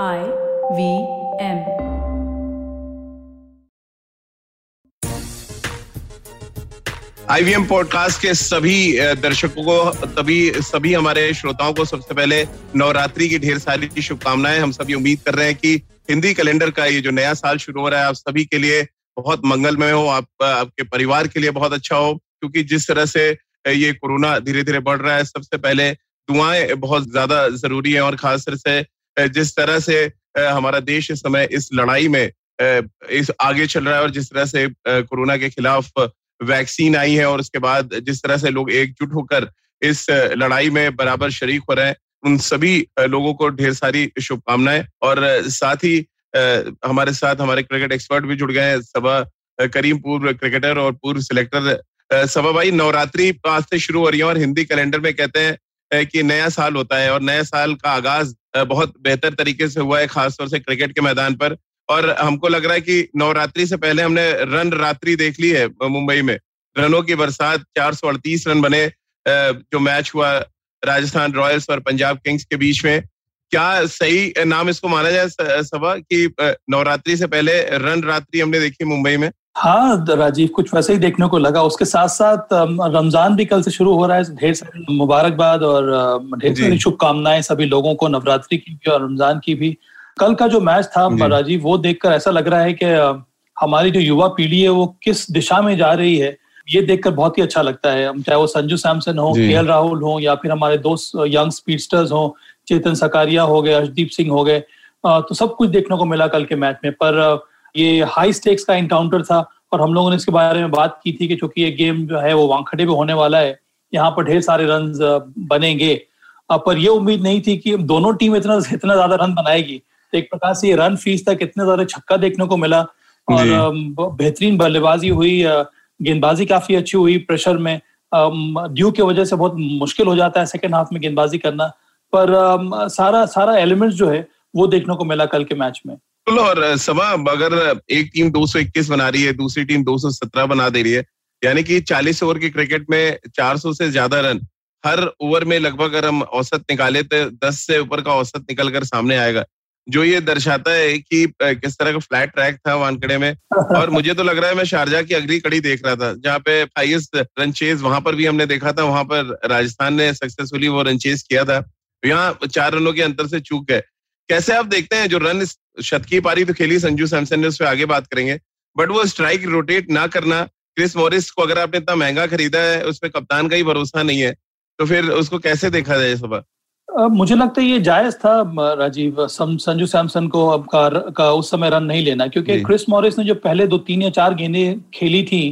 I V M. IVM podcast के सभी दर्शकों को तभी सभी हमारे श्रोताओं को सबसे पहले नवरात्रि की ढेर सारी की शुभकामनाएँ हम सभी उम्मीद कर रहे हैं कि हिंदी कैलेंडर का ये जो नया साल शुरू हो रहा है, आप सभी के लिए बहुत मंगलमय हो, आप, आपके परिवार के लिए बहुत अच्छा हो, क्योंकि जिस तरह से ये कोरोना धीरे धीरे बढ़ रहा है, सबसे पहले दुआएँ बहुत ज़्यादा ज़रूरी है और खास तरह से जिस तरह से हमारा देश इस समय इस लड़ाई में इस आगे चल रहा है और जिस तरह से कोरोना के खिलाफ वैक्सीन आई है और उसके बाद जिस तरह से लोग एकजुट होकर इस लड़ाई में बराबर शरीक हो रहे हैं, उन सभी लोगों को ढेर सारी शुभकामनाएँ और साथ ही हमारे साथ हमारे क्रिकेट एक्सपर्ट भी जुड़ गए हैं, सबा करीम, पूर्व क्रिकेटर और पूर्व सिलेक्टर सभा भाई, नवरात्रि आज से शुरू हो रही है और हिंदी कैलेंडर में कहते हैं कि नया साल होता है और नया साल का आगाज़ बहुत बेहतर तरीके से हुआ है, खासतौर से क्रिकेट के मैदान पर। और हमको लग रहा है कि नवरात्रि से पहले हमने रन रात्रि देख ली है मुंबई में। रनों की बरसात, चार सौ अड़तीस रन बने जो मैच हुआ राजस्थान रॉयल्स और पंजाब किंग्स के बीच में। क्या सही नाम इसको माना जाए सभा कि नवरात्रि से पहले रन रात्रि हमने देखी मुंबई में? हाँ राजीव कुछ वैसे ही देखने को लगा। उसके साथ साथ रमज़ान भी कल से शुरू हो रहा है। ढेर सारी मुबारकबाद और ढेर सारी शुभकामनाएँ सभी लोगों को नवरात्रि की भी और रमज़ान की भी। कल का जो मैच था राजीव वो देखकर ऐसा लग रहा है कि हमारी जो युवा पीढ़ी है वो किस दिशा में जा रही है ये देखकर बहुत ही अच्छा लगता है। चाहे वो संजू सैमसन हो के राहुल हो या फिर हमारे दोस्त यंग स्पीडस्टर्स हो चेतन सकारिया हो गए अर्शदीप सिंह हो गए तो सब कुछ देखने को मिला कल के मैच में। पर ये हाई स्टेक्स का इनकाउंटर था और हम लोगों ने इसके बारे में बात की थी कि चूँकि ये गेम जो है वो वांखड़े पे होने वाला है यहाँ पर ढेर सारे रन बनेंगे। पर ये उम्मीद नहीं थी कि दोनों टीम इतना इतना ज़्यादा रन बनाएगी। तो एक प्रकार से ये रन फ़ीस तक इतने ज़्यादा छक्का देखने को मिला और बेहतरीन बल्लेबाजी हुई गेंदबाजी काफ़ी अच्छी हुई प्रेशर में। ड्यू की वजह से बहुत मुश्किल हो जाता है सेकेंड हाफ़ में गेंदबाजी करना। पर सारा सारा एलिमेंट्स जो है वो देखने को मिला कल के मैच में। और सभा अगर एक टीम 221 बना रही है दूसरी टीम 217 बना दे रही है यानी कि 40 ओवर की क्रिकेट में 400 से ज़्यादा रन हर ओवर में लगभग अगर हम औसत निकाले तो 10 से ऊपर का औसत निकल कर सामने आएगा जो ये दर्शाता है कि किस तरह का फ्लैट ट्रैक था वानखड़े में और मुझे तो लग रहा है मैं शारजा की अगली कड़ी देख रहा था जहाँ पे हाइएस्ट रन चेज वहाँ पर भी हमने देखा था वहाँ पर राजस्थान ने सक्सेसफुली वो रन चेज किया था यहाँ चार रनों के अंतर से चूक गए। कैसे आप देखते हैं जो रन शत की पारी तो खेली संजू सैमसन ने उस पर आगे बात करेंगे। बट वो स्ट्राइक रोटेट ना करना क्रिस मॉरिस को अगर आपने इतना महँगा खरीदा है उसमें कप्तान का ही भरोसा नहीं है तो फिर उसको कैसे देखा जाए सुबह मुझे लगता है ये जायज़ था राजीव संजू सैमसन को अब का, का उस समय रन नहीं लेना क्योंकि क्रिस मॉरिस ने जो पहले दो तीन या चार गेंदें खेली थी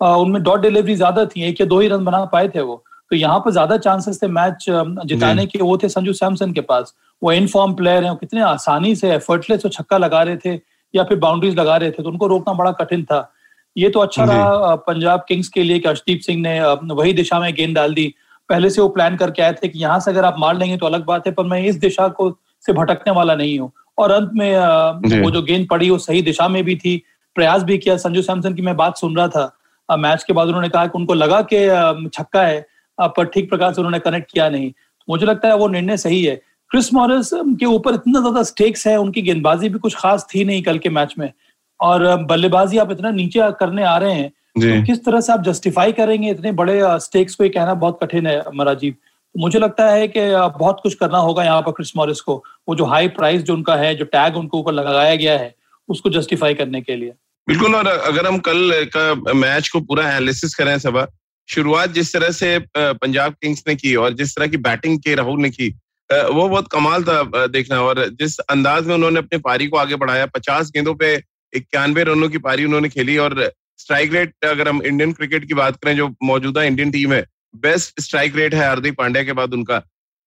उनमें डॉट डिलीवरी ज़्यादा थी एक या दो ही रन बना पाए थे वो। तो यहाँ पर ज़्यादा चांसेस थे मैच जिताने के वो थे संजू सैमसन के पास। वो इनफॉर्म प्लेयर है कितने आसानी से एफर्टलेस और छक्का लगा रहे थे या फिर बाउंड्रीज लगा रहे थे तो उनको रोकना बड़ा कठिन था। ये तो अच्छा रहा पंजाब किंग्स के लिए कि अर्शदीप सिंह ने वही दिशा में गेंद डाल दी। पहले से वो प्लान करके आए थे कि यहाँ से अगर आप मार लेंगे तो अलग बात है पर मैं इस दिशा को से भटकने वाला नहीं हूँ। और अंत में वो जो गेंद पड़ी वो सही दिशा में भी थी। प्रयास भी किया संजू सैमसन की मैं बात सुन रहा था। मैच के बाद उन्होंने कहा कि उनको लगा कि छक्का है पर ठीक प्रकार से उन्होंने कनेक्ट किया नहीं। मुझे लगता है वो निर्णय सही है। क्रिस मॉरिस के ऊपर इतना ज़्यादा स्टेक्स है उनकी गेंदबाजी भी कुछ खास थी नहीं कल के मैच में। और बल्लेबाजी आप इतना नीचे करने आ रहे हैं तो किस तरह से आप जस्टिफाई करेंगे इतने बड़े स्टेक्स को? ये कहना बहुत कठिन है मराजीव तो मुझे लगता है कि बहुत कुछ करना होगा यहाँ पर क्रिस मॉरिस को। वो जो हाई प्राइस जो उनका है जो टैग उनको ऊपर लगाया गया है उसको जस्टिफाई करने के लिए। बिल्कुल और अगर हम कल का मैच को पूरा एनालिसिस करें सभा शुरुआत जिस तरह से पंजाब किंग्स ने की और जिस तरह की बैटिंग के राहुल ने की वो बहुत कमाल था देखना और जिस अंदाज में उन्होंने अपनी पारी को आगे बढ़ाया, पचास गेंदों पे इक्यानवे रनों की पारी उन्होंने खेली और स्ट्राइक रेट अगर हम इंडियन क्रिकेट की बात करें, जो मौजूदा इंडियन टीम है बेस्ट स्ट्राइक रेट है हार्दिक पांड्या के बाद उनका।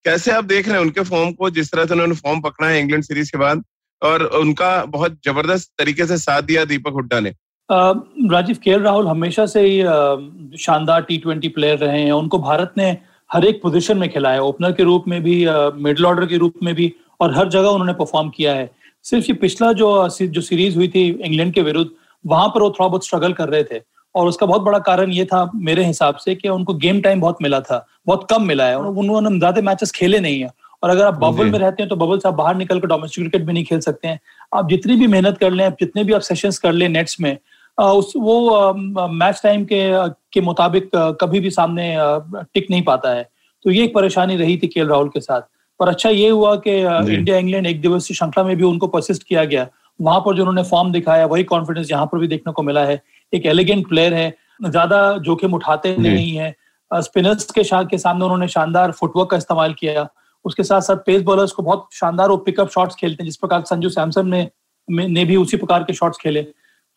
कैसे आप देख रहे हैं उनके फॉर्म को, जिस तरह से उन्होंने फॉर्म पकड़ा है इंग्लैंड सीरीज़ के बाद और उनका बहुत ज़बरदस्त तरीके से साथ दिया दीपक हुड्डा ने। राजीव के राहुल हमेशा से ही शानदार टी ट्वेंटी प्लेयर रहे हैं। उनको भारत ने हर एक पोजीशन में खिलाया ओपनर के रूप में भी मिडल ऑर्डर के रूप में भी और हर जगह उन्होंने परफॉर्म किया है। सिर्फ़ ये पिछला जो जो सीरीज़ हुई थी इंग्लैंड के विरुद्ध वहाँ पर वो थोड़ा बहुत स्ट्रगल कर रहे थे। और उसका बहुत बड़ा कारण ये था मेरे हिसाब से कि उनको गेम टाइम बहुत मिला था बहुत कम मिला है। उन्होंने ज़्यादा मैचेस खेले नहीं है। और अगर आप बबल में रहते हैं तो बबल से आप बाहर निकल कर डोमेस्टिक क्रिकेट भी नहीं खेल सकते हैं। आप जितनी भी मेहनत कर लें जितने भी आप सेशंस कर लें नेट्स में उस वो मैच टाइम के के मुताबिक कभी भी सामने टिक नहीं पाता है। तो ये एक परेशानी रही थी के राहुल के साथ। पर अच्छा ये हुआ कि इंडिया इंग्लैंड एक दिवसीय श्रृंखला में भी उनको परसिस्ट किया गया। वहाँ पर जो उन्होंने फॉर्म दिखाया वही कॉन्फिडेंस यहाँ पर भी देखने को मिला है। एक एलिगेंट प्लेयर है ज़्यादा जोखिम उठाते नहीं है। स्पिनर्स के शाह के सामने उन्होंने शानदार फुटवर्क का इस्तेमाल किया। उसके साथ साथ पेस बॉलर्स को बहुत शानदार वो पिकअप शॉट्स खेलते हैं जिस प्रकार संजू सैमसन ने ने भी उसी प्रकार के शॉट्स खेले।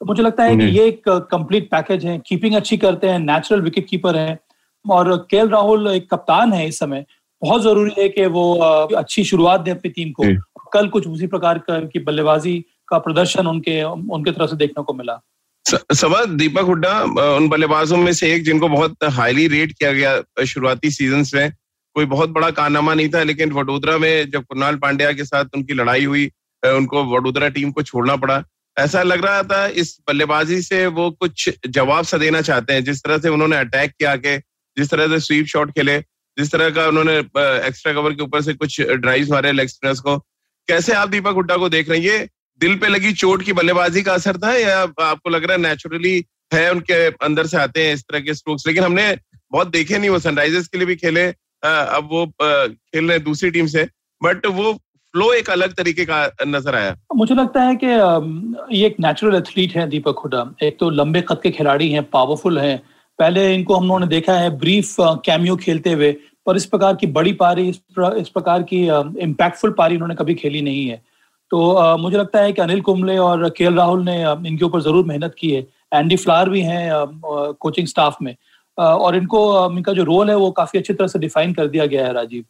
तो मुझे लगता है कि ये एक कंप्लीट पैकेज है। कीपिंग अच्छी करते हैं नेचुरल विकेट कीपर है। और के राहुल एक कप्तान है इस समय। बहुत ज़रूरी है कि वो अच्छी शुरुआत दे अपनी टीम को। कल कुछ उसी प्रकार की बल्लेबाजी का प्रदर्शन उनके उनके तरफ़ से देखने को मिला। सवा दीपक हुड्डा उन बल्लेबाजों में से एक जिनको बहुत हाईली रेट किया गया शुरुआती सीज़न में। कोई बहुत बड़ा कारनामा नहीं था लेकिन वडोदरा में जब कुणाल पांड्या के साथ उनकी लड़ाई हुई उनको वडोदरा टीम को छोड़ना पड़ा। ऐसा लग रहा था इस बल्लेबाजी से वो कुछ जवाब सा देना चाहते हैं। जिस तरह से उन्होंने अटैक किया के जिस तरह से स्वीप शॉट खेले, जिस तरह का उन्होंने एक्स्ट्रा कवर के ऊपर से कुछ ड्राइव मारे लेग को। कैसे आप दीपक हुड्डा को देख रहे हैं? ये दिल पे लगी चोट की बल्लेबाजी का असर था या आपको लग रहा है नेचुरली है उनके अंदर से आते हैं इस तरह के स्ट्रोक्स लेकिन हमने बहुत देखे नहीं वो सनराइजर्स के लिए भी खेले। अब वो खेल रहे दूसरी टीम से। बट वो फ्लो एक अलग तरीके का नज़र आया। मुझे लगता है कि ये एक नेचुरल एथलीट है दीपक हुडा एक तो लंबे कद के खिलाड़ी हैं पावरफुल हैं। पहले इनको हम लोगों ने देखा है ब्रीफ कैमियो खेलते हुए पर इस प्रकार की बड़ी पारी इस, प्र, इस प्रकार की इम्पैक्टफुल पारी इन्होंने कभी खेली नहीं है। तो मुझे लगता है कि अनिल कुंबले और के राहुल ने इनके ऊपर ज़रूर मेहनत की है। एंडी फ्लार भी हैं कोचिंग स्टाफ में। और इनको इनका जो रोल है वो काफ़ी अच्छी तरह से डिफाइन कर दिया गया है राजीव।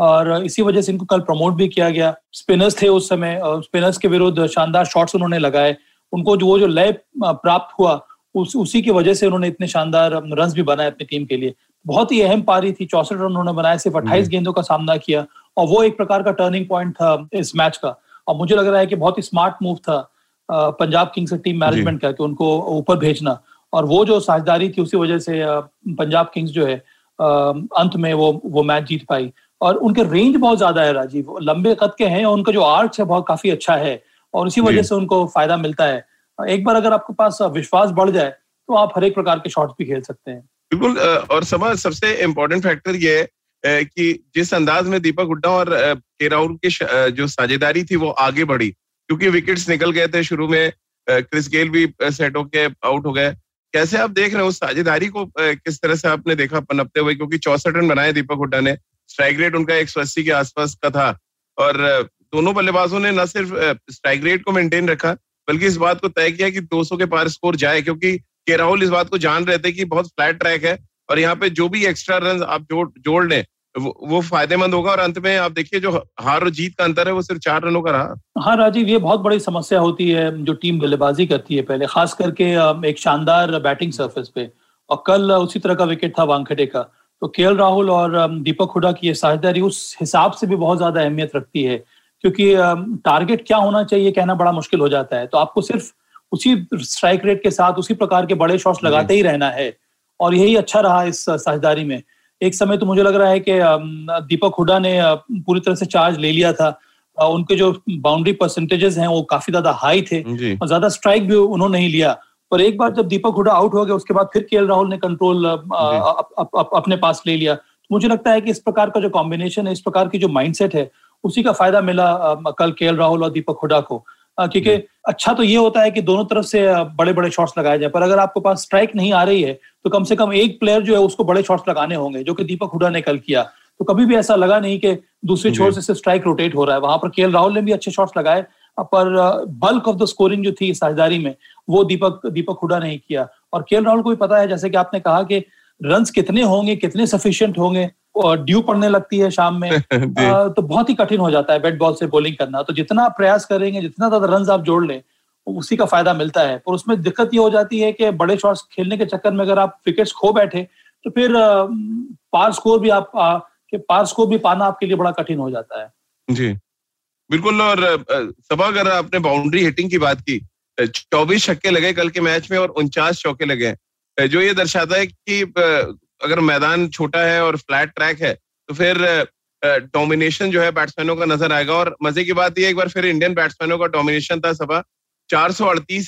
और इसी वजह से इनको कल प्रमोट भी किया गया। स्पिनर्स थे उस समय स्पिनर्स के विरुद्ध शानदार शॉट्स उन्होंने लगाए। उनको जो वो जो लय प्राप्त हुआ उस उसी की वजह से उन्होंने इतने शानदार रन भी बनाए अपनी टीम के लिए। बहुत ही अहम पारी थी चौसठ रन उन्होंने बनाए सिर्फ़ अट्ठाईस गेंदों का सामना किया और वो एक प्रकार का टर्निंग पॉइंट था इस मैच का। और मुझे लग रहा है कि बहुत ही स्मार्ट मूव था पंजाब किंग्स टीम मैनेजमेंट का कि उनको ऊपर भेजना। और वो जो साझेदारी थी उसी वजह से पंजाब किंग्स जो है अंत में वो वो मैच जीत पाई। और उनके रेंज बहुत ज़्यादा है राजीव। लंबे कद के हैं और उनका जो आर्च है बहुत काफ़ी अच्छा है और इसी वजह से उनको फ़ायदा मिलता है। एक बार अगर आपके पास विश्वास बढ़ जाए तो आप हर एक प्रकार के शॉट्स भी खेल सकते हैं। बिल्कुल और समाज सबसे इम्पोर्टेंट फैक्टर ये है कि जिस अंदाज में दीपक हुड्डा और के राहुल की जो साझेदारी थी वो आगे बढ़ी क्योंकि विकेट्स निकल गए थे शुरू में क्रिस गेल भी सेट होके आउट हो गए। कैसे आप देख रहे हैं उस साझेदारी को किस तरह से आपने देखा पनपते हुए? क्योंकि चौसठ रन बनाए दीपक हुड्डा ने। स्ट्राइक रेट उनका एक के आसपास का था। और दोनों बल्लेबाजों ने न सिर्फ़ स्ट्राइक रेट को मेंटेन रखा बल्कि इस बात को तय किया कि 200 के पार स्कोर जाए क्योंकि के राहुल इस बात को जान रहे थे कि बहुत फ्लैट ट्रैक है और यहाँ पे जो भी एक्स्ट्रा रन आप जोड़ जोड़ लें वो, वो फ़ायदेमंद होगा। और अंत में आप देखिए जो हार और जीत का अंतर है वो सिर्फ़ चार रनों का रहा। हाँ राजीव ये बहुत बड़ी समस्या होती है जो टीम बल्लेबाजी करती है पहले खास करके एक शानदार बैटिंग सरफेस पे। और कल उसी तरह का विकेट था वांगखेड़े का। तो के राहुल और दीपक हुडा की ये साझेदारी उस हिसाब से भी बहुत ज़्यादा अहमियत रखती है। क्योंकि टारगेट क्या होना चाहिए कहना बड़ा मुश्किल हो जाता है। तो आपको सिर्फ़ उसी स्ट्राइक रेट के साथ उसी प्रकार के बड़े शॉट्स लगाते ही रहना है। और यही अच्छा रहा इस साझेदारी में। एक समय तो मुझे लग रहा है कि दीपक हुडा ने पूरी तरह से चार्ज ले लिया था। उनके जो बाउंड्री परसेंटेजेस हैं वो काफ़ी ज़्यादा हाई थे और ज़्यादा स्ट्राइक भी उन्होंने नहीं लिया। पर एक बार जब दीपक हुडा आउट हो गया उसके बाद फिर के राहुल ने कंट्रोल अपने पास ले लिया। तो मुझे लगता है कि इस प्रकार का जो कॉम्बिनेशन है इस प्रकार की जो माइंडसेट है उसी का फ़ायदा मिला कल के राहुल और दीपक हुडा को। क्योंकि अच्छा तो ये होता है कि दोनों तरफ़ से बड़े बड़े शॉट्स लगाए जाए पर अगर आपके पास स्ट्राइक नहीं आ रही है तो कम से कम एक प्लेयर जो है उसको बड़े शॉट्स लगाने होंगे जो कि दीपक हुडा ने कल किया। तो कभी भी ऐसा लगा नहीं कि दूसरे छोर से स्ट्राइक रोटेट हो रहा है। वहाँ पर के राहुल ने भी अच्छे शॉट्स लगाए पर बल्क ऑफ़ द स्कोरिंग जो थी साझेदारी में वो दीपक दीपक हुडा ने किया। और के राहुल को भी पता है जैसे कि आपने कहा कि रन कितने होंगे कितने सफिशियंट होंगे ड्यू पड़ने लगती है शाम में। तो बहुत ही कठिन हो जाता है बैट बॉल से बॉलिंग करना। तो जितना आप प्रयास करेंगे जितना ज़्यादा रन आप जोड़ लें उसी का फ़ायदा मिलता है। और उसमें दिक्कत ये हो जाती है कि बड़े शॉट्स खेलने के चक्कर में अगर आप विकेट्स खो बैठे तो फिर पार स्कोर भी आप के पार स्कोर भी पाना आपके लिए बड़ा कठिन हो जाता है। जी। बिल्कुल और सभा अगर आपने बाउंड्री हिटिंग की बात की चौबीस छक्के लगे कल के मैच में और उनचास चौके लगे जो ये दर्शाता है कि अगर मैदान छोटा है और फ्लैट ट्रैक है तो फिर डोमिनेशन जो है बैट्समैनों का नज़र आएगा। और मज़े की बात यह एक बार फिर इंडियन बैट्समैनों का डोमिनेशन था सभा चार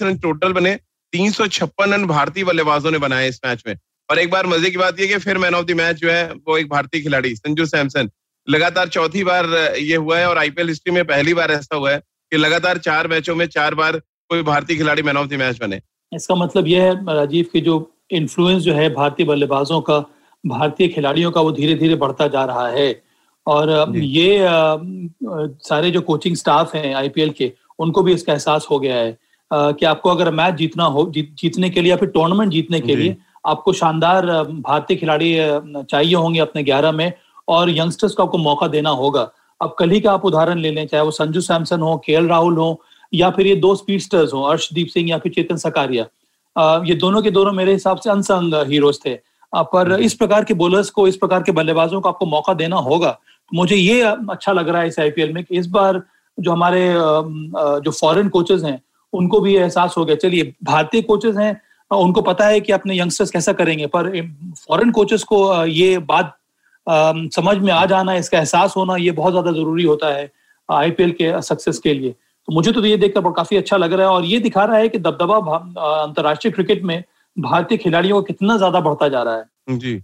रन टोटल बने, तीन सौ छप्पन रन भारतीय बल्लेबाजों ने बनाए इस मैच में। और एक बार मज़े की बात यह कि फिर मैन ऑफ़ द मैच जो है, वो एक भारतीय खिलाड़ी, संजू सैमसन। लगातार चौथी बार ये हुआ है और आईपीएल हिस्ट्री में पहली बार ऐसा हुआ है कि लगातार चार मैचों में चार बार कोई भारतीय खिलाड़ी मैन ऑफ़ द मैच बने। इसका मतलब यह है राजीव की जो इन्फ्लुएंस जो है भारतीय बल्लेबाजों का भारतीय खिलाड़ियों का वो धीरे धीरे बढ़ता जा रहा है। और ये सारे जो कोचिंग स्टाफ हैं आईपीएल के उनको भी इसका एहसास हो गया है। कि आपको अगर मैच जीतना हो जीत, जीतने के लिए या फिर टूर्नामेंट जीतने के लिए आपको शानदार भारतीय खिलाड़ी चाहिए होंगे अपने ग्यारह में और यंगस्टर्स को आपको मौका देना होगा। अब कल ही का आप उदाहरण ले लें चाहे वो संजू सैमसन हो के राहुल हो या फिर ये दो स्पीडस्टर्स हो अर्शदीप सिंह या फिर चेतन सकारिया। ये दोनों के दोनों मेरे हिसाब से अनसंग हीरोज थे। पर इस प्रकार के बोलर्स को इस प्रकार के बल्लेबाजों को आपको मौका देना होगा। तो मुझे ये अच्छा लग रहा है इस आईपीएल में कि इस बार जो हमारे जो फॉरेन कोचेस हैं उनको भी एहसास हो गया। चलिए भारतीय कोचेस हैं उनको पता है कि अपने यंगस्टर्स कैसा करेंगे पर फॉरेन कोचेस को ये बात समझ में आ जाना इसका एहसास होना ये बहुत ज़्यादा ज़रूरी होता है आईपीएल के सक्सेस के लिए। तो मुझे तो ये देखकर काफ़ी अच्छा लग रहा है और ये दिखा रहा है कि दबदबा अंतर्राष्ट्रीय क्रिकेट में भारतीय खिलाड़ियों को कितना ज़्यादा बढ़ता जा रहा है। जी,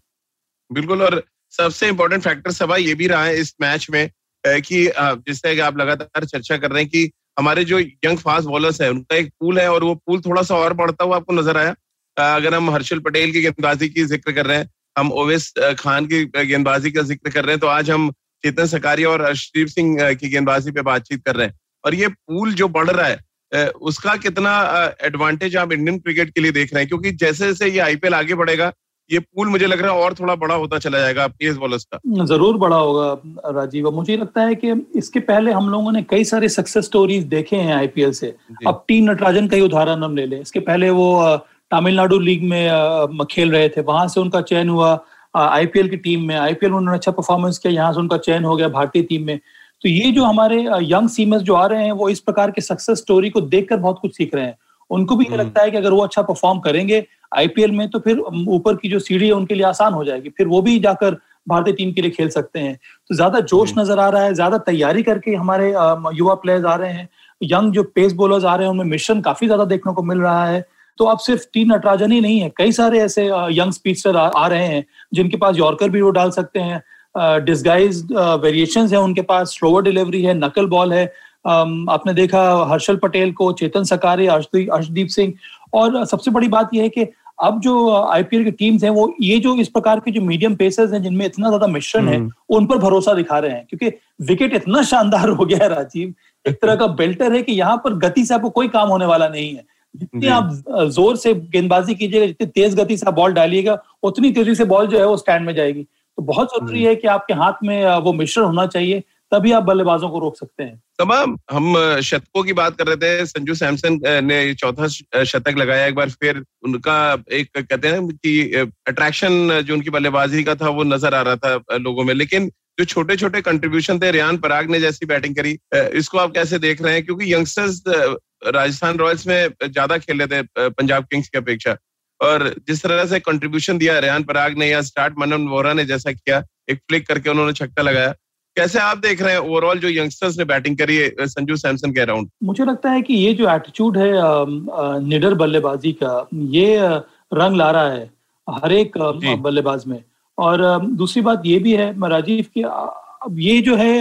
बिल्कुल, और सबसे इम्पोर्टेंट फैक्टर सभा ये भी रहा है इस मैच में कि जिस तरह आप लगातार चर्चा कर रहे हैं कि हमारे जो यंग फास्ट बॉलर्स है, उनका एक पूल है और वो पूल थोड़ा सा और बढ़ता हुआ आपको नज़र आया। अगर हम हर्षल पटेल की गेंदबाजी की ज़िक्र कर रहे हैं, हम ओवेस खान की गेंदबाजी का ज़िक्र कर रहे हैं तो आज हम चेतन सकारिया और अर्शदीप सिंह की गेंदबाजी पे बातचीत कर रहे हैं। और ये पूल जो बढ़ रहा है उसका कितना एडवांटेज आप इंडियन क्रिकेट के लिए देख रहे हैं? क्योंकि जैसे जैसे ये आईपीएल आगे बढ़ेगा ये पूल मुझे लग रहा है और थोड़ा बड़ा होता चला जाएगा पेस बॉलर्स का। ज़रूर बड़ा होगा राजीव। मुझे लगता है कि इसके पहले हम लोगों ने कई सारे सक्सेस स्टोरीज देखे हैं आईपीएल से। अब टी नटराजन का ही उदाहरण हम ले लें। इसके पहले वो तमिलनाडु लीग में खेल रहे थे। वहाँ से उनका चयन हुआ आईपीएल की टीम में। आईपीएल में उन्होंने अच्छा परफॉर्मेंस किया। यहाँ से उनका चयन हो गया भारतीय टीम में। तो ये जो हमारे यंग सीमर्स जो आ रहे हैं वो इस प्रकार के सक्सेस स्टोरी को देखकर बहुत कुछ सीख रहे हैं। उनको भी ये हम्म। लगता है कि अगर वो अच्छा परफॉर्म करेंगे आईपीएल में तो फिर ऊपर की जो सीढ़ी है उनके लिए आसान हो जाएगी। फिर वो भी जाकर भारतीय टीम के लिए खेल सकते हैं। तो ज़्यादा जोश। नज़र आ रहा है ज़्यादा तैयारी करके हमारे युवा प्लेयर्स आ रहे हैं। यंग जो पेस बॉलर्स आ रहे हैं उनमें मिशन काफ़ी ज़्यादा देखने को मिल रहा है। तो अब सिर्फ़ टी नटराजन ही नहीं है कई सारे ऐसे यंग स्पीडस्टर आ, आ रहे हैं जिनके पास यॉर्कर भी वो डाल सकते हैं। डिस्गाइज वेरिएशन है उनके पास। स्लोवर डिलीवरी है नकल बॉल है। आपने देखा हर्षल पटेल को चेतन सकारे अर्शदीप सिंह। और सबसे बड़ी बात यह है कि अब जो आईपीएल की टीम्स हैं वो ये जो इस प्रकार के जो मीडियम पेसर्स हैं जिनमें इतना ज़्यादा मिश्रण है हम्म। उन पर भरोसा दिखा रहे हैं। क्योंकि विकेट इतना शानदार हो गया है राजीव। एक तरह का बेल्टर है कि यहाँ पर गति से आपको कोई काम होने वाला नहीं है। जितनी आप ज़ोर से गेंदबाजी कीजिएगा जितनी तेज गति से आप बॉल डालिएगा उतनी तेज़ी से बॉल जो है वो स्टैंड में जाएगी। तो बहुत ज़रूरी है कि आपके हाथ में वो मिश्रण होना चाहिए तभी आप बल्लेबाजों को रोक सकते हैं। तमाम हम शतकों की बात कर रहे थे संजू सैमसन ने चौथा शतक लगाया एक बार फिर उनका एक कहते हैं कि अट्रैक्शन जो उनकी बल्लेबाजी का था वो नज़र आ रहा था लोगों में। लेकिन जो छोटे छोटे कंट्रीब्यूशन थे रियान पराग ने जैसी बैटिंग करी इसको आप कैसे देख रहे हैं? क्योंकि यंगस्टर्स राजस्थान रॉयल्स में ज़्यादा खेले थे पंजाब किंग्स की अपेक्षा। और जिस तरह से कंट्रीब्यूशन दिया रेहान पराग ने या स्टार्ट मनन वोरा ने जैसा किया एक फ्लिक करके उन्होंने छक्का लगाया। कैसे आप देख रहे हैं ओवरऑल जो यंगस्टर्स ने बैटिंग करी है संजू सैमसन के अराउंड मुझे लगता है कि ये जो एटीट्यूड है निडर बल्लेबाजी का ये रंग ला रहा है हर एक बल्लेबाज में। और दूसरी बात ये भी है राजीव की अब ये जो है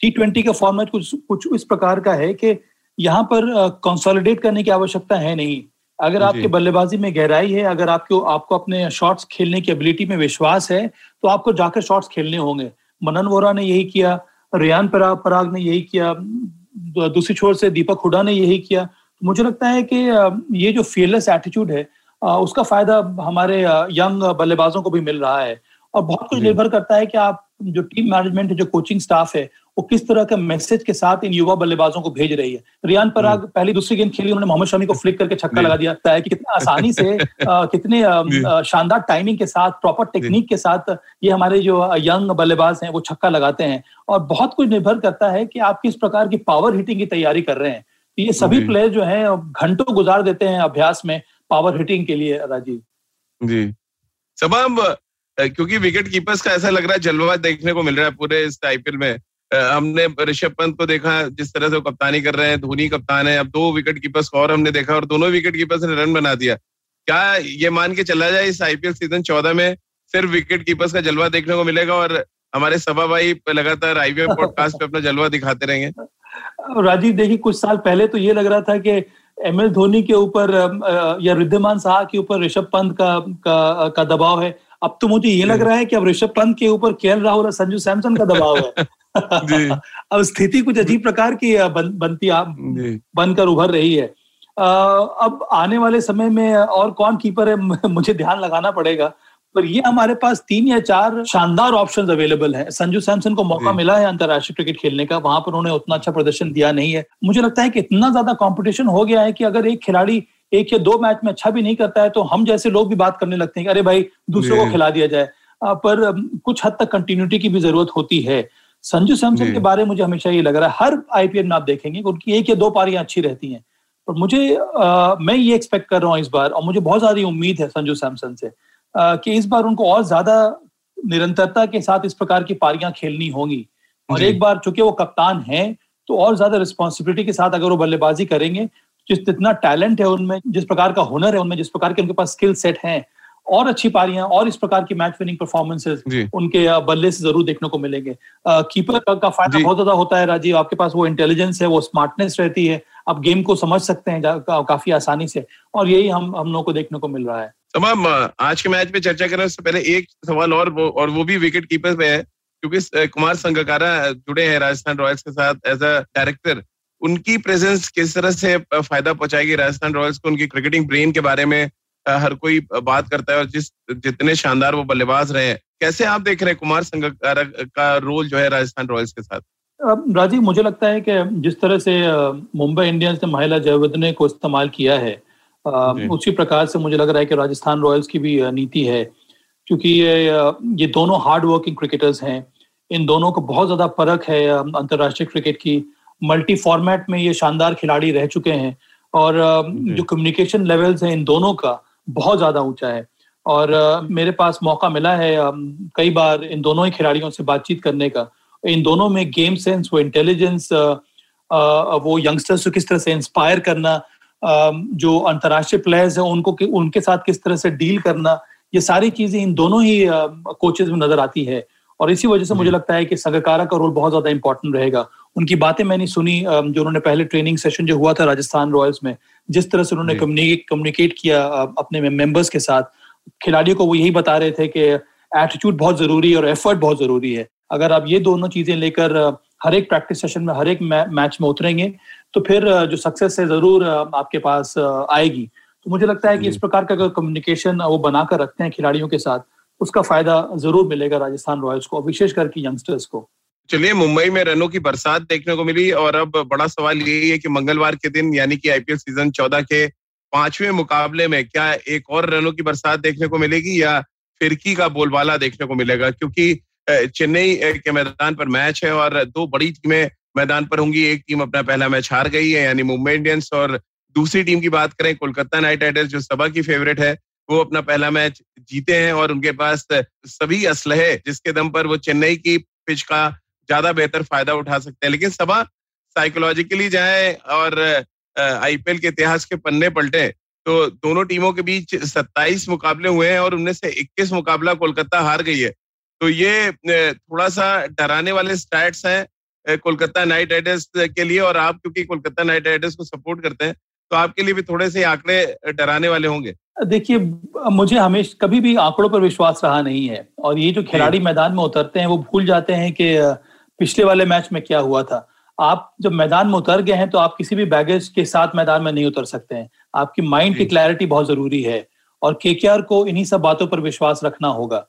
टी ट्वेंटी का फॉर्मेट कुछ कुछ इस प्रकार का है कि यहाँ पर कंसोलिडेट करने की आवश्यकता है नहीं। अगर आपके बल्लेबाजी में गहराई है अगर आपको आपको अपने शॉट्स खेलने की एबिलिटी में विश्वास है तो आपको जाकर शॉट्स खेलने होंगे। मनन वोरा ने यही किया रियान पराग पराग ने यही किया दूसरी छोर से दीपक हुडा ने यही किया। मुझे लगता है कि ये जो फियरलेस एटीट्यूड है उसका फ़ायदा हमारे यंग बल्लेबाजों को भी मिल रहा है। और बहुत कुछ निर्भर करता है कि आप जो टीम मैनेजमेंट है जो कोचिंग स्टाफ है वो किस तरह के मैसेज के साथ इन युवा बल्लेबाजों को भेज रही है? रियान पराग हम्म। पहली दूसरी गेंद खेली उन्होंने मोहम्मद शमी को फ्लिक करके छक्का लगा दिया। है कि कितने आसानी से आ, कितने शानदार टाइमिंग के साथ प्रॉपर टेक्निक के साथ ये हमारे जो यंग बल्लेबाज हैं वो छक्का लगाते हैं। और बहुत कुछ निर्भर करता है कि आप किस प्रकार की पावर हिटिंग की तैयारी कर रहे हैं। ये सभी प्लेयर जो है घंटों गुजार देते हैं अभ्यास में पावर हिटिंग के लिए राजीव। जी। सब क्योंकि विकेट कीपर्स का ऐसा लग रहा है जलवा देखने को मिल रहा है पूरे इस आईपीएल में। हमने ऋषभ पंत को देखा जिस तरह से वो कप्तानी कर रहे हैं धोनी कप्तान है अब दो विकेट कीपर्स और हमने देखा और दोनों विकेट कीपर्स ने रन बना दिया। क्या ये मान के चला जाए इस आईपीएल सीज़न चौदह में? सिर्फ़ विकेट कीपर्स का जलवा देखने को मिलेगा और हमारे सभा भाई लगातार आईपीएल पॉडकास्ट पे अपना जलवा दिखाते रहेंगे। राजीव देखिए कुछ साल पहले तो ये लग रहा था कि एम एस धोनी के ऊपर या रिद्धिमान शाह के ऊपर ऋषभ पंत का, का का दबाव है। अब तो मुझे ये लग रहा है कि अब ऋषभ पंत के ऊपर के राहुल और संजू सैमसन का दबाव है। अब स्थिति कुछ अजीब प्रकार की बन, बनती बनकर उभर रही है। अब आने वाले समय में और कौन कीपर है मुझे ध्यान लगाना पड़ेगा। पर ये हमारे पास तीन या चार शानदार ऑप्शंस अवेलेबल है। संजू सैमसन को मौका मिला है अंतरराष्ट्रीय क्रिकेट खेलने का वहाँ पर उन्होंने उतना अच्छा प्रदर्शन दिया नहीं है। मुझे लगता है कि इतना ज़्यादा कंपटीशन हो गया है कि अगर एक खिलाड़ी एक या दो मैच में अच्छा भी नहीं करता है तो हम जैसे लोग भी बात करने लगते हैं कि अरे भाई दूसरों को खिला दिया जाए। पर कुछ हद तक कंटिन्यूटी की भी ज़रूरत होती है। संजू सैमसन के बारे में मुझे हमेशा ये लग रहा है हर आईपीएल में आप देखेंगे कि उनकी एक या दो पारियाँ अच्छी रहती हैं। पर मुझे आ, मैं ये एक्सपेक्ट कर रहा हूँ इस बार और मुझे बहुत ज़्यादा उम्मीद है संजू सैमसन से आ, कि इस बार उनको और ज़्यादा निरंतरता के साथ इस प्रकार की पारियाँ खेलनी होंगी। और एक बार चूँकि वो कप्तान हैं तो और ज़्यादा रिस्पॉन्सिबिलिटी के साथ अगर वो बल्लेबाजी करेंगे जिस जितना टैलेंट है उनमें जिस प्रकार का हुनर है उनमें जिस प्रकार के उनके पास स्किल सेट है और अच्छी पारियाँ और इस प्रकार की मैच विनिंग परफॉर्मेंसेस उनके बल्ले से ज़रूर देखने को मिलेंगे। कीपर का, फ़ायदा बहुत ज़्यादा होता है राजीव आपके पास वो इंटेलिजेंस है वो स्मार्टनेस रहती है आप गेम को समझ सकते हैं का, काफ़ी आसानी से और यही हम हम लोगों को देखने को मिल रहा है। तमाम आज के मैच में चर्चा करें उससे पहले एक सवाल और वो और वो भी विकेट कीपर पे है क्योंकि कुमार संगकारा जुड़े हैं राजस्थान रॉयल्स के साथ एज अ डायरेक्टर उनकी प्रेजेंस किस तरह से फ़ायदा पहुंचाएगी राजस्थान रॉयल्स को? उनकी क्रिकेटिंग ब्रेन के बारे में हर कोई बात करता है और जिस जितने शानदार वो बल्लेबाज रहे हैं कैसे आप देख रहे हैं कुमार संगकारा का रोल जो है राजस्थान रॉयल्स के साथ? राजीव मुझे लगता है कि जिस तरह से मुंबई इंडियंस ने महिला जयवर्धने को इस्तेमाल किया है उसी प्रकार से मुझे लग रहा है कि राजस्थान रॉयल्स की भी नीति है क्योंकि ये ये दोनों हार्ड वर्किंग क्रिकेटर्स हैं। इन दोनों को बहुत ज़्यादा फ़र्क है अंतर्राष्ट्रीय क्रिकेट की। मल्टी फॉर्मेट में ये शानदार खिलाड़ी रह चुके हैं और जो। कम्युनिकेशन लेवल्स हैं इन दोनों का बहुत ज़्यादा ऊँचा है। और मेरे पास मौका मिला है कई बार इन दोनों ही खिलाड़ियों से बातचीत करने का। इन दोनों में गेम सेंस वो इंटेलिजेंस वो यंगस्टर्स को किस तरह से इंस्पायर करना जो अंतर्राष्ट्रीय प्लेयर्स हैं उनको उनके साथ किस तरह से डील करना ये सारी चीज़ें इन दोनों ही कोचेज में नज़र आती है। और इसी वजह से मुझे लगता है कि संगकारा का रोल बहुत ज़्यादा इंपॉर्टेंट रहेगा। उनकी बातें मैंने सुनी जो उन्होंने पहले ट्रेनिंग सेशन जो हुआ था राजस्थान रॉयल्स में जिस तरह से उन्होंने कम्युनिकेट किया अपने मेंबर्स के साथ खिलाड़ियों को वो यही बता रहे थे कि एटीट्यूड बहुत ज़रूरी है और एफर्ट बहुत ज़रूरी है। अगर आप ये दोनों चीज़ें लेकर हर एक प्रैक्टिस सेशन में हर एक मैच में उतरेंगे तो फिर जो सक्सेस है ज़रूर आपके पास आएगी। तो मुझे लगता है कि इस प्रकार का अगर कम्युनिकेशन वो बनाकर रखते हैं खिलाड़ियों के साथ उसका फ़ायदा ज़रूर मिलेगा राजस्थान रॉयल्स को विशेष करके यंगस्टर्स को। चलिए, मुंबई में रनों की बरसात देखने को मिली, और अब बड़ा सवाल यही है कि मंगलवार के दिन, यानी कि आईपीएल सीज़न चौदह के पाँचवें मुकाबले में क्या एक और रनों की बरसात देखने को मिलेगी, या फिरकी का बोलबाला देखने को मिलेगा? क्योंकि चेन्नई के मैदान पर मैच है, और दो बड़ी टीमें मैदान पर होंगी, एक टीम अपना पहला मैच हार गई है, यानी मुंबई इंडियंस, और दूसरी टीम की बात करें, कोलकाता नाइट राइडर्स, जो सभा की फेवरेट है वो अपना पहला मैच जीते हैं और उनके पास सभी असलहे जिसके दम पर वो चेन्नई की पिच का ज़्यादा बेहतर फ़ायदा उठा सकते हैं। लेकिन सभा साइकोलॉजिकली जाए और आईपीएल के इतिहास के पन्ने पलटे तो दोनों टीमों के बीच 27 मुकाबले हुए हैं और उनमें से 21 मुकाबला कोलकाता हार गई है। तो ये थोड़ा सा डराने वाले स्टैट्स हैं कोलकाता नाइट राइडर्स के लिए और आप, क्योंकि कोलकाता नाइट राइडर्स को सपोर्ट करते हैं तो आपके लिए भी थोड़े से आंकड़े डराने वाले होंगे। देखिए मुझे हमेशा कभी भी आंकड़ों पर विश्वास रहा नहीं है। और ये जो खिलाड़ी मैदान में उतरते हैं वो भूल जाते हैं कि पिछले वाले मैच में क्या हुआ था। आप जब मैदान में उतर गए हैं तो आप किसी भी बैगेज के साथ मैदान में नहीं उतर सकते हैं। आपकी माइंड की क्लैरिटी बहुत ज़रूरी है। और केकेआर को इन्हीं सब बातों पर विश्वास रखना होगा।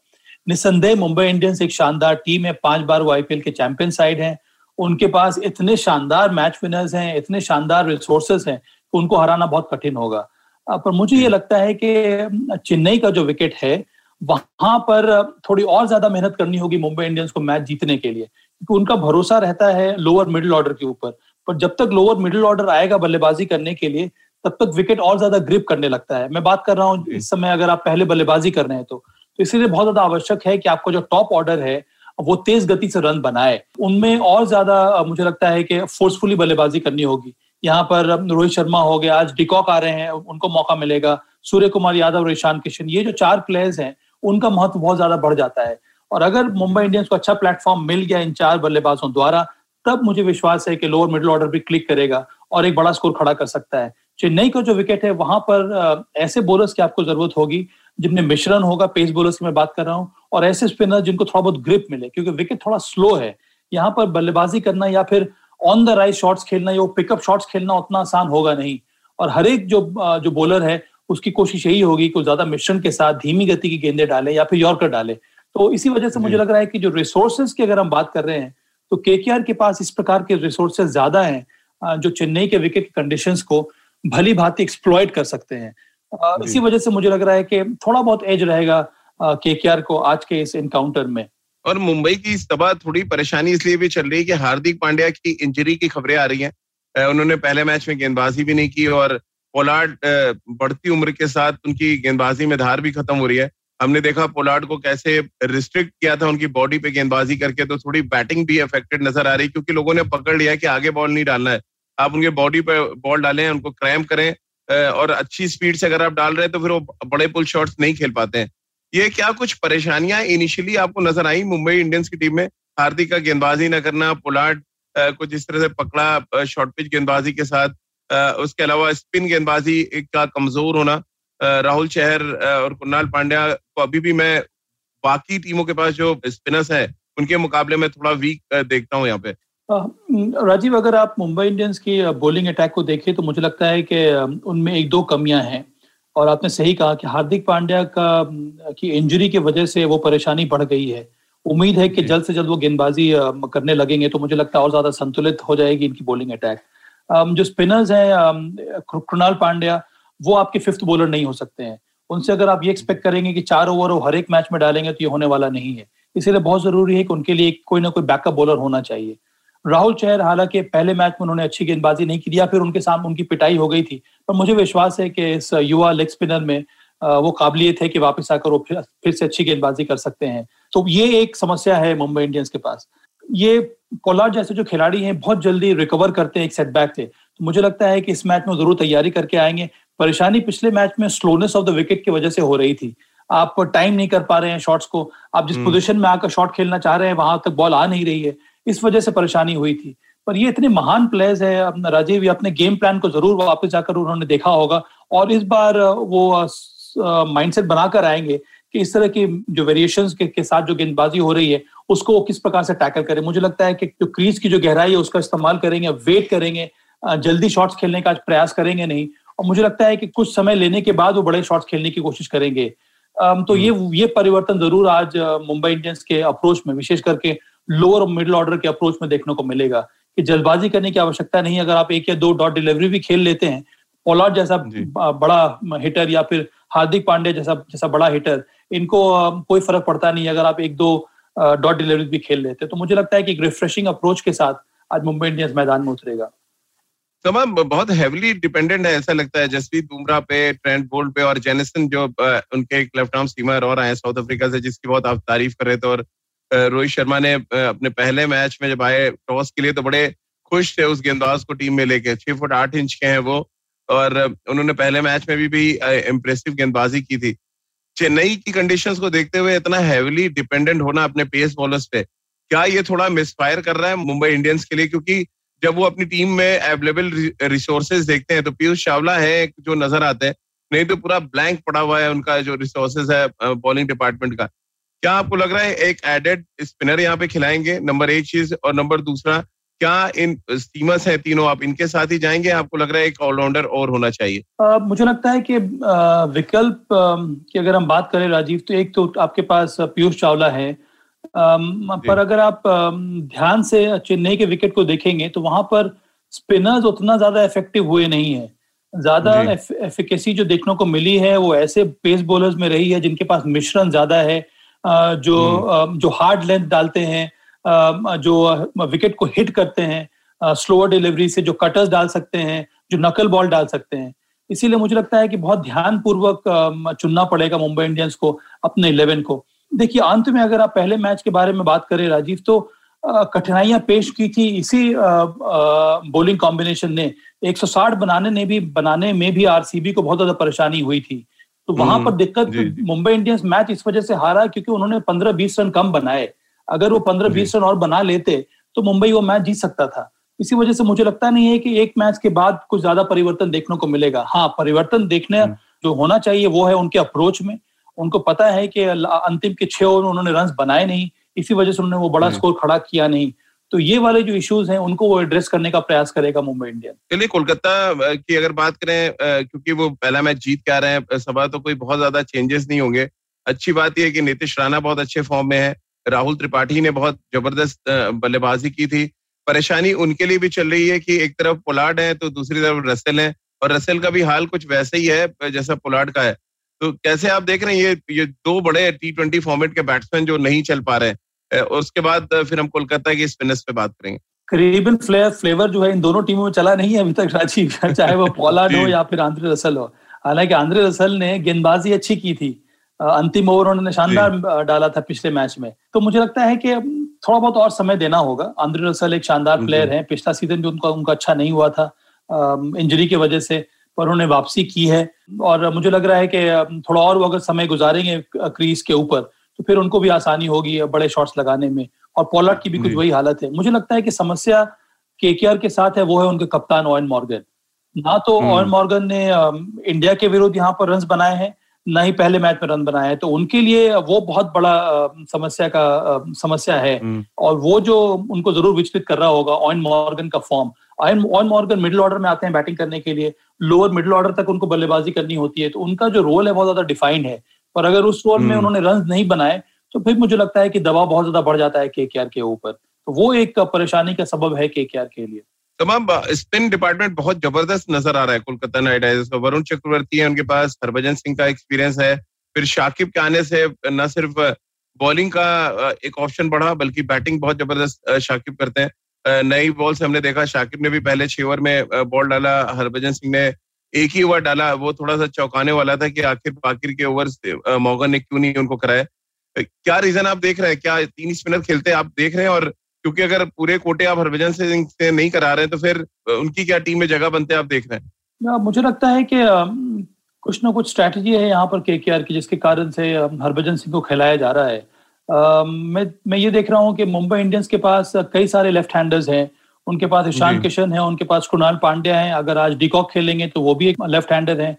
निसंदेह मुंबई इंडियंस एक शानदार टीम है। पाँच बार वो आईपीएल के चैंपियन साइड हैं। उनके पास इतने शानदार मैच विनर्स हैं इतने शानदार रिसोर्सेस हैं कि उनको हराना बहुत कठिन होगा। पर मुझे ये लगता है कि चेन्नई का जो विकेट है वहाँ पर थोड़ी और ज़्यादा मेहनत करनी होगी मुंबई इंडियंस को मैच जीतने के लिए क्योंकि उनका भरोसा रहता है लोअर मिडिल ऑर्डर के ऊपर। पर जब तक लोअर मिडिल ऑर्डर आएगा बल्लेबाजी करने के लिए तब तक विकेट और ज़्यादा ग्रिप करने लगता है। मैं बात कर रहा हूँ इस समय अगर आप पहले बल्लेबाजी कर रहे हैं तो तो इसीलिए बहुत ज़्यादा आवश्यक है कि आपको जो टॉप ऑर्डर है वो तेज गति से रन बनाए। उनमें और ज़्यादा मुझे लगता है कि फोर्सफुली बल्लेबाजी करनी होगी। यहाँ पर रोहित शर्मा हो गया, आज डिकॉक आ रहे हैं, उनको मौका मिलेगा। सूर्य कुमार यादव और ईशान किशन, ये जो चार प्लेयर्स हैं, उनका महत्व बहुत ज़्यादा बढ़ जाता है। और अगर मुंबई इंडियंस को अच्छा प्लेटफॉर्म मिल गया इन चार बल्लेबाजों द्वारा, तब मुझे विश्वास है कि लोअर मिडिल ऑर्डर भी क्लिक करेगा और एक बड़ा स्कोर खड़ा कर सकता है। चेन्नई का जो विकेट है, वहाँ पर ऐसे बोलर्स की आपको ज़रूरत होगी, जिनमें मिश्रण होगा पेस बोलर्स की मैं बात कर रहा हूँ, और ऐसे स्पिनर जिनको थोड़ा बहुत ग्रिप मिले, क्योंकि विकेट थोड़ा स्लो है। यहाँ पर बल्लेबाजी करना या फिर ऑन द राइट शॉट्स खेलना या पिकअप शॉट्स खेलना उतना आसान होगा नहीं। और हर एक जो जो बॉलर है उसकी कोशिश यही होगी कि ज़्यादा मिश्रण के साथ धीमी गति की गेंदे डाले या फिर यॉर्कर डाले। तो इसी वजह से मुझे लग रहा है कि जो रिसोर्सेज की अगर हम बात कर रहे हैं तो के के पास इस प्रकार के रिसोर्सेज ज़्यादा हैं जो चेन्नई के विकेट कंडीशंस को भली भांति एक्सप्लॉयट कर सकते हैं। इसी वजह से मुझे लग रहा है कि थोड़ा बहुत एज रहेगा के को आज के इस इनकाउंटर में। और मुंबई की सभा थोड़ी परेशानी इसलिए भी चल रही है कि हार्दिक पांड्या की इंजरी की खबरें आ रही हैं। उन्होंने पहले मैच में गेंदबाजी भी नहीं की और पोलार्ड बढ़ती उम्र के साथ उनकी गेंदबाजी में धार भी खत्म हो रही है। हमने देखा पोलार्ड को कैसे रिस्ट्रिक्ट किया था उनकी बॉडी पे गेंदबाजी करके तो थोड़ी बैटिंग भी अफेक्टेड नज़र आ रही क्योंकि लोगों ने पकड़ लिया कि आगे बॉल नहीं डालना है। आप उनके बॉडी पे बॉल डालें, उनको क्रैम करें और अच्छी स्पीड से अगर आप डाल रहे हैं तो फिर वो बड़े पुल शॉट्स नहीं खेल पाते हैं। ये क्या कुछ परेशानियाँ इनिशियली आपको नज़र आई? मुंबई इंडियंस की टीम में हार्दिक का गेंदबाजी न करना पुलाट कुछ इस तरह से पकड़ा शॉर्ट पिच गेंदबाजी के साथ उसके अलावा स्पिन गेंदबाजी का कमज़ोर होना राहुल चहर और कुणाल पांड्या को अभी भी मैं बाकी टीमों के पास जो स्पिनर्स है, उनके मुकाबले में थोड़ा वीक देखता हूँ यहाँ पे। राजीव, अगर आप मुंबई इंडियंस की बॉलिंग अटैक को देखें तो मुझे लगता है कि उनमें एक दो कमियाँ हैं। और आपने सही कहा कि हार्दिक पांड्या का की इंजरी की वजह से वो परेशानी बढ़ गई है। उम्मीद है कि जल्द से जल्द वो गेंदबाजी करने लगेंगे तो मुझे लगता है और ज़्यादा संतुलित हो जाएगी इनकी बॉलिंग अटैक जो स्पिनर्स हैं कृणाल पांड्या वो आपके फिफ्थ बॉलर नहीं हो सकते हैं। उनसे अगर आप ये एक्सपेक्ट करेंगे कि चार ओवर वो हर एक मैच में डालेंगे तो ये होने वाला नहीं है। इसीलिए बहुत ज़रूरी है कि उनके लिए कोई ना कोई बैकअप बॉलर होना चाहिए। राहुल चहर हालाँकि पहले मैच में उन्होंने अच्छी गेंदबाजी नहीं की या फिर उनके सामने उनकी पिटाई हो गई थी। पर मुझे विश्वास है कि इस युवा लेग स्पिनर में वो काबिलियत है कि वापस आकर वो फिर, फिर से अच्छी गेंदबाजी कर सकते हैं। तो ये एक समस्या है मुंबई इंडियंस के पास। ये पोलार्ड जैसे जो खिलाड़ी हैं बहुत जल्दी रिकवर करते हैं एक सेटबैक से। तो मुझे लगता है कि इस मैच में ज़रूर तैयारी करके आएँगे। परेशानी पिछले मैच में स्लोनेस ऑफ़ द विकेट की वजह से हो रही थी। आप टाइम नहीं कर पा रहे हैं शॉट्स को। आप जिस पोजीशन हम्म। में आकर शॉट खेलना चाह रहे हैं वहाँ तक बॉल आ नहीं रही है। इस वजह से परेशानी हुई थी। पर ये इतने महान प्लेयर्स है अपना राजीव ये अपने गेम प्लान को ज़रूर वापस जाकर उन्होंने देखा होगा। और इस बार वो माइंडसेट बनाकर आएँगे कि इस तरह की जो वेरिएशंस के, के साथ जो गेंदबाजी हो रही है उसको वो किस प्रकार से टैकल करें। मुझे लगता है कि जो क्रीज की जो गहराई है उसका इस्तेमाल करेंगे वेट करेंगे जल्दी शॉट्स खेलने का आज प्रयास करेंगे नहीं। और मुझे लगता है कि कुछ समय लेने के बाद वो बड़े शॉट्स खेलने की कोशिश करेंगे। तो ये हम्म। ये परिवर्तन ज़रूर आज मुंबई इंडियंस के अप्रोच में विशेष करके लोअर और मिडिल ऑर्डर के अप्रोच में देखने को मिलेगा कि जल्दबाजी करने की आवश्यकता नहीं अगर आप एक या दो डॉट डिलीवरी भी खेल लेते हैं पोलार्ड जैसा बड़ा हिटर या फिर हार्दिक पांडे जैसा जैसा बड़ा हिटर इनको कोई फ़र्क पड़ता नहीं अगर आप एक दो डॉट डिलीवरी भी खेल लेते तो मुझे लगता है कि एक रिफ्रेशिंग अप्रोच के साथ आज मुंबई इंडियंस मैदान में उतरेगा। तमाम बहुत हैविली डिपेंडेंट है ऐसा लगता है। जसप्रीत बुमराह पे ट्रेंड बोल्ट पे और जेनिसन जो उनके एक लेफ़्ट आर्म सीमर और आए साउथ अफ्रीका से जिसकी बहुत आप तारीफ़ कर रहे थे और रोहित शर्मा ने अपने पहले मैच में जब आए टॉस के लिए तो बड़े खुश थे उस गेंदबाज को टीम में लेके। छह फुट आठ इंच के हैं वो। और उन्होंने पहले मैच में भी भी इम्प्रेसिव गेंदबाजी की थी। चेन्नई की कंडीशंस को देखते हुए इतना हैविली डिपेंडेंट होना अपने पेस बॉलर्स पे, क्या ये थोड़ा मिसफायर कर रहा है मुंबई इंडियंस के लिए? क्योंकि जब वो अपनी टीम में अवेलेबल रिसोर्सेज देखते हैं तो पीयूष चावला है जो नज़र आते हैं, नहीं तो पूरा ब्लैंक पड़ा हुआ है उनका जो रिसोर्सेज है बॉलिंग डिपार्टमेंट का। क्या आपको लग रहा है एक एडेड स्पिनर यहाँ पे खिलाएँगे? नंबर एक चीज़ और नंबर दूसरा क्या इन स्टीमर्स है तीनों? आप इनके साथ ही जाएँगे? आपको लग रहा है एक ऑलराउंडर और होना चाहिए? आ, मुझे लगता है कि आ, विकल्प आ, की अगर हम बात करें राजीव तो एक तो आपके पास पीयूष चावला है। आ, पर अगर आप ध्यान से चेन्नई के विकेट को देखेंगे तो वहाँ पर स्पिनर्स उतना ज़्यादा इफ़ेक्टिव हुए नहीं है। ज़्यादा एफिकेसी जो देखने को मिली है वो ऐसे पेस बॉलर्स में रही है जिनके पास मिश्रण ज़्यादा है। जो हम्म। जो हार्ड लेंथ डालते हैं जो विकेट को हिट करते हैं स्लोअर डिलीवरी से जो कटर्स डाल सकते हैं जो नकल बॉल डाल सकते हैं। इसीलिए मुझे लगता है कि बहुत ध्यानपूर्वक चुनना पड़ेगा मुंबई इंडियंस को अपने इलेवन को। देखिए अंत में अगर आप पहले मैच के बारे में बात करें राजीव तो कठिनाइयाँ पेश की थी इसी बॉलिंग कॉम्बिनेशन ने। 160 बनाने ने भी बनाने में भी आरसीबी को बहुत ज़्यादा परेशानी हुई थी। तो वहाँ पर हम्म, दिक्कत मुंबई इंडियंस मैच इस वजह से हारा क्योंकि उन्होंने 15-20 रन कम बनाए। अगर वो 15-20 रन और बना लेते तो मुंबई वो मैच जीत सकता था। इसी वजह से मुझे लगता नहीं है कि एक मैच के बाद कुछ ज़्यादा परिवर्तन देखने को मिलेगा। हाँ परिवर्तन देखने हम्म। जो होना चाहिए वो है उनके अप्रोच में। उनको पता है कि अंतिम के छह ओवर में उन्होंने रन बनाए नहीं। इसी वजह से उन्होंने वो बड़ा स्कोर। खड़ा किया नहीं। तो ये वाले जो इश्यूज़ हैं, उनको वो एड्रेस करने का प्रयास करेगा मुंबई इंडियंस चलिए, कोलकाता की अगर बात करें क्योंकि वो पहला मैच जीत के आ रहे हैं सभा तो कोई बहुत ज़्यादा चेंजेस नहीं होंगे। अच्छी बात यह कि नीतीश राणा बहुत अच्छे फॉर्म में है, राहुल त्रिपाठी ने बहुत ज़बरदस्त बल्लेबाजी की थी। परेशानी उनके लिए भी चल रही है कि एक तरफ़ पोलार्ड है तो दूसरी तरफ़ रसेल है, और रसेल का भी हाल कुछ वैसे ही है जैसा पोलार्ड का है। तो कैसे आप देख रहे हैं ये ये दो बड़े टी ट्वेंटी फॉर्मेट के बैट्समैन जो नहीं चल पा रहे हैं उसके बाद फिर हम कोलकाता की स्पिनर्स पे बात करेंगे। करीबन फ्लेवर फ्लेवर जो है इन दोनों टीमों में चला नहीं है अभी तक राजीव चाहे वो पोलार्ड हो या फिर आंद्रे रसल हो। हालाँकि आंद्रे रसल ने गेंदबाजी अच्छी की थी। अंतिम ओवर उन्होंने शानदार डाला था पिछले मैच में। तो मुझे लगता है कि थोड़ा बहुत और समय देना होगा। आंद्रे रसल एक शानदार प्लेयर है। पिछला सीज़न भी उनका उनका अच्छा नहीं हुआ था। इंजरी की वजह से पर उन्होंने वापसी की है। और मुझे लग रहा है कि थोड़ा और वो अगर समय गुजारेंगे क्रीज के ऊपर तो फिर उनको भी आसानी होगी बड़े शॉट्स लगाने में। और पोलर्ड की भी कुछ वही हालत है। मुझे लगता है कि समस्या के के साथ है वो है उनके कप्तान ओयन मॉर्गन ना तो ओएन हम्म। मॉर्गन ने इंडिया के विरुद्ध यहाँ पर रन बनाए हैं ना ही पहले मैच में रन बनाए हैं। तो उनके लिए वो बहुत बड़ा समस्या का समस्या है। हम्म। और वो जो उनको ज़रूर विचलित कर रहा होगा ऑयन मॉर्गन का form Eoin Morgan middle order में आते हैं बैटिंग करने के लिए। लोअर मिडिल ऑर्डर तक उनको बल्लेबाजी करनी होती है। तो उनका जो रोल है बहुत ज़्यादा डिफाइंड है। पर अगर उस रोल में हम्म। उन्होंने रन नहीं बनाए तो फिर मुझे लगता है कि दबाव बहुत ज़्यादा बढ़ जाता है के के ऊपर। तो वो एक परेशानी का सबब है के के लिए। तमाम स्पिन डिपार्टमेंट बहुत ज़बरदस्त नज़र आ रहा है कोलकाता नाइट राइडर्स का। वरुण चक्रवर्ती है उनके पास हरभजन सिंह का एक्सपीरियंस है फिर शाकिब के आने से न सिर्फ़ बॉलिंग का एक ऑप्शन बढ़ा बल्कि बैटिंग बहुत ज़बरदस्त शाकिब करते हैं। नई बॉल से हमने देखा शाकिब ने भी पहले छह ओवर में बॉल डाला हरभजन सिंह ने एक ही ओवर डाला वो थोड़ा सा चौंकाने वाला था कि आखिर बाकिर के ओवर मोगन ने क्यों नहीं उनको कराया? क्या रीजन आप देख रहे हैं? क्या तीन स्पिनर खेलते हैं आप देख रहे हैं? और क्योंकि अगर पूरे कोटे आप हरभजन सिंह से नहीं करा रहे हैं तो फिर उनकी क्या टीम में जगह बनते हैं आप देख रहे हैं? मुझे लगता है कि कुछ ना कुछ स्ट्रैटेजी है यहाँ पर के की जिसके कारण से हरभजन सिंह को खिलाया जा रहा है। Uh, मैं मैं ये देख रहा हूँ कि मुंबई इंडियंस के पास कई सारे लेफ़्ट हैंडर्स हैं। उनके पास ईशान किशन है उनके पास कुणाल पांड्या है अगर आज डिकॉक खेलेंगे तो वो भी एक लेफ़्ट हैंडर है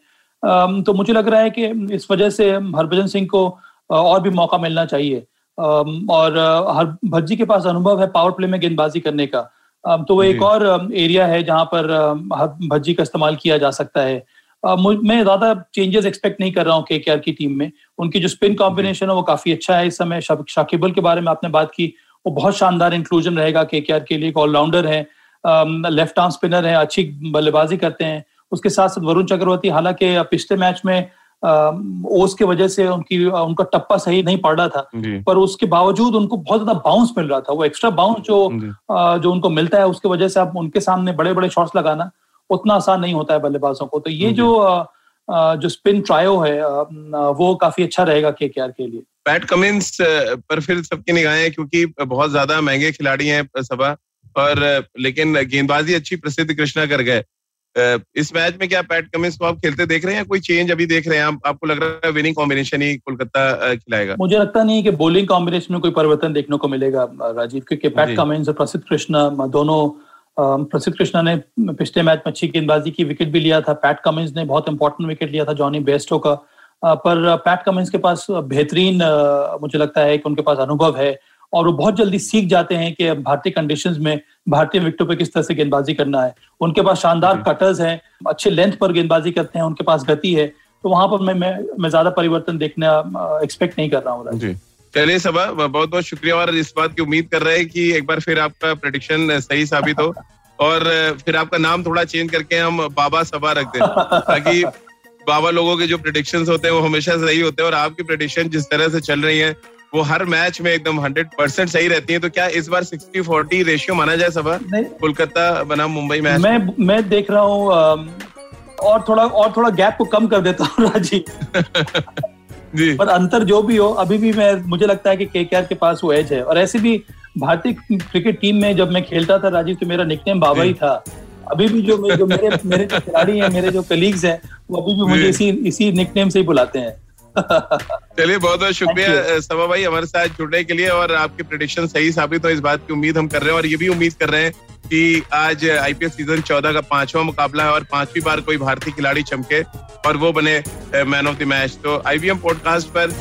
तो मुझे लग रहा है कि इस वजह से हरभजन सिंह को और भी मौका मिलना चाहिए। और हर भज्जी के पास अनुभव है पावर प्ले में गेंदबाजी करने का। तो वो एक और एरिया है जहाँ पर भज्जी का इस्तेमाल किया जा सकता है। मैं ज़्यादा चेंजेस एक्सपेक्ट नहीं कर रहा हूँ के की टीम में। उनकी जो स्पिन कॉम्बिनेशन है वो काफ़ी अच्छा है इस समय। शाकिबुल के बारे में आपने बात की। वो बहुत शानदार इंक्लूजन रहेगा के के लिए एक ऑलराउंडर है लेफ़्ट आर्म स्पिनर है अच्छी बल्लेबाजी करते हैं। उसके साथ साथ वरुण चक्रवर्ती हालाँकि पिछले मैच में ओस के वजह से उनकी उनका टप्पा सही नहीं पड़ रहा था पर उसके बावजूद उनको बहुत ज़्यादा बाउंस मिल रहा था। वो एक्स्ट्रा बाउंस जो जो। उनको मिलता है उसकी वजह से आप उनके सामने बड़े बड़े शॉट्स लगाना उतना आसान नहीं होता है बल्लेबाजों को। तो ये जो। जो स्पिन ट्रायो है वो काफ़ी अच्छा रहेगा के के लिए। पैट कमिंस पर फिर सबकी निगाहें क्योंकि बहुत ज़्यादा महँगे खिलाड़ी हैं सभा और लेकिन गेंदबाजी अच्छी प्रसिद्ध कृष्णा कर गए। इस मैच में क्या पैट कमिंस को आप खेलते देख रहे हैं कोई चेंज अभी देख रहे हैं? आप, आपको लग रहा है विनिंग कॉम्बिनेशन ही कोलकाता खिलाएगा। मुझे लगता नहीं कि बॉलिंग कॉम्बिनेशन में कोई परिवर्तन देखने को मिलेगा राजीव क्योंकि पैट कमिंस और प्रसिद्ध कृष्णा दोनों प्रसिद्ध कृष्णा ने पिछले मैच में अच्छी गेंदबाजी की विकेट भी लिया था। पैट कमिंस ने बहुत इंपॉर्टेंट विकेट लिया था जॉनी बेस्टो का। पर पैट कमिंस के पास बेहतरीन मुझे लगता है कि उनके पास अनुभव है और वो बहुत जल्दी सीख जाते हैं कि भारतीय कंडीशंस में भारतीय विकेटों पे किस तरह से गेंदबाजी करना है। उनके पास शानदार कटर्स हैं अच्छे लेंथ पर गेंदबाजी करते हैं उनके पास गति है तो वहाँ पर मैं मैं, मैं ज़्यादा परिवर्तन देखना एक्सपेक्ट नहीं कर रहा हूँ चलिए सबा बहुत बहुत शुक्रिया और इस बात की उम्मीद कर रहे हैं कि एक बार फिर आपका प्रडिक्शन सही साबित हो और फिर आपका नाम थोड़ा चेंज करके हम बाबा सभा रख दें ताकि बाबा लोगों के जो प्रिडिक्शन होते हैं वो हमेशा सही होते हैं और आपकी प्रिडिक्शन जिस तरह से चल रही है वो हर मैच में एकदम हंड्रेड परसेंट सही रहती है। तो क्या इस बार सिक्सटी फोर्टी रेशियो माना जाए सभा? कोलकाता बना मुंबई मैच मैं मैं देख रहा हूँ और थोड़ा और थोड़ा गैप को कम कर देता हूँ राजीव जी। पर अंतर जो भी हो अभी भी मैं मुझे लगता है कि के के पास वो एज है। और ऐसे भी भारतीय क्रिकेट टीम में जब मैं खेलता था राजीव तो मेरा निकनेम बाबा ही था। अभी भी जो, जो मेरे मेरे जो खिलाड़ी हैं मेरे जो कलीग्स हैं वो अभी भी मुझे इसी इसी निकनेम से ही बुलाते हैं। चलिए बहुत बहुत शुक्रिया सभा भाई हमारे साथ जुड़ने के लिए और आपके प्रिडिक्शन सही साबित हो इस बात की उम्मीद हम कर रहे हैं और ये भी उम्मीद कर रहे हैं कि आज आईपीएल सीज़न चौदह का पांचवा मुकाबला है और पांचवी बार कोई भारतीय खिलाड़ी चमके और वो बने मैन ऑफ़ द मैच तो आईबीएम पॉडकास्ट पर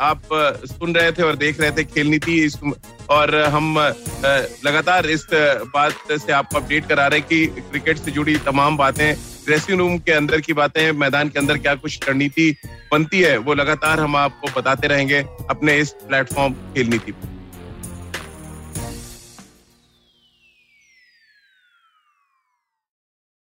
आप सुन रहे थे और देख रहे थे खेल नीति और हम लगातार इस बात से आपको अपडेट करा रहे हैं कि क्रिकेट से जुड़ी तमाम बातें ड्रेसिंग रूम के अंदर की बातें, मैदान के अंदर क्या कुछ रणनीति बनती है, वो लगातार हम आपको बताते रहेंगे अपने इस प्लेटफॉर्म खेल नीति पर।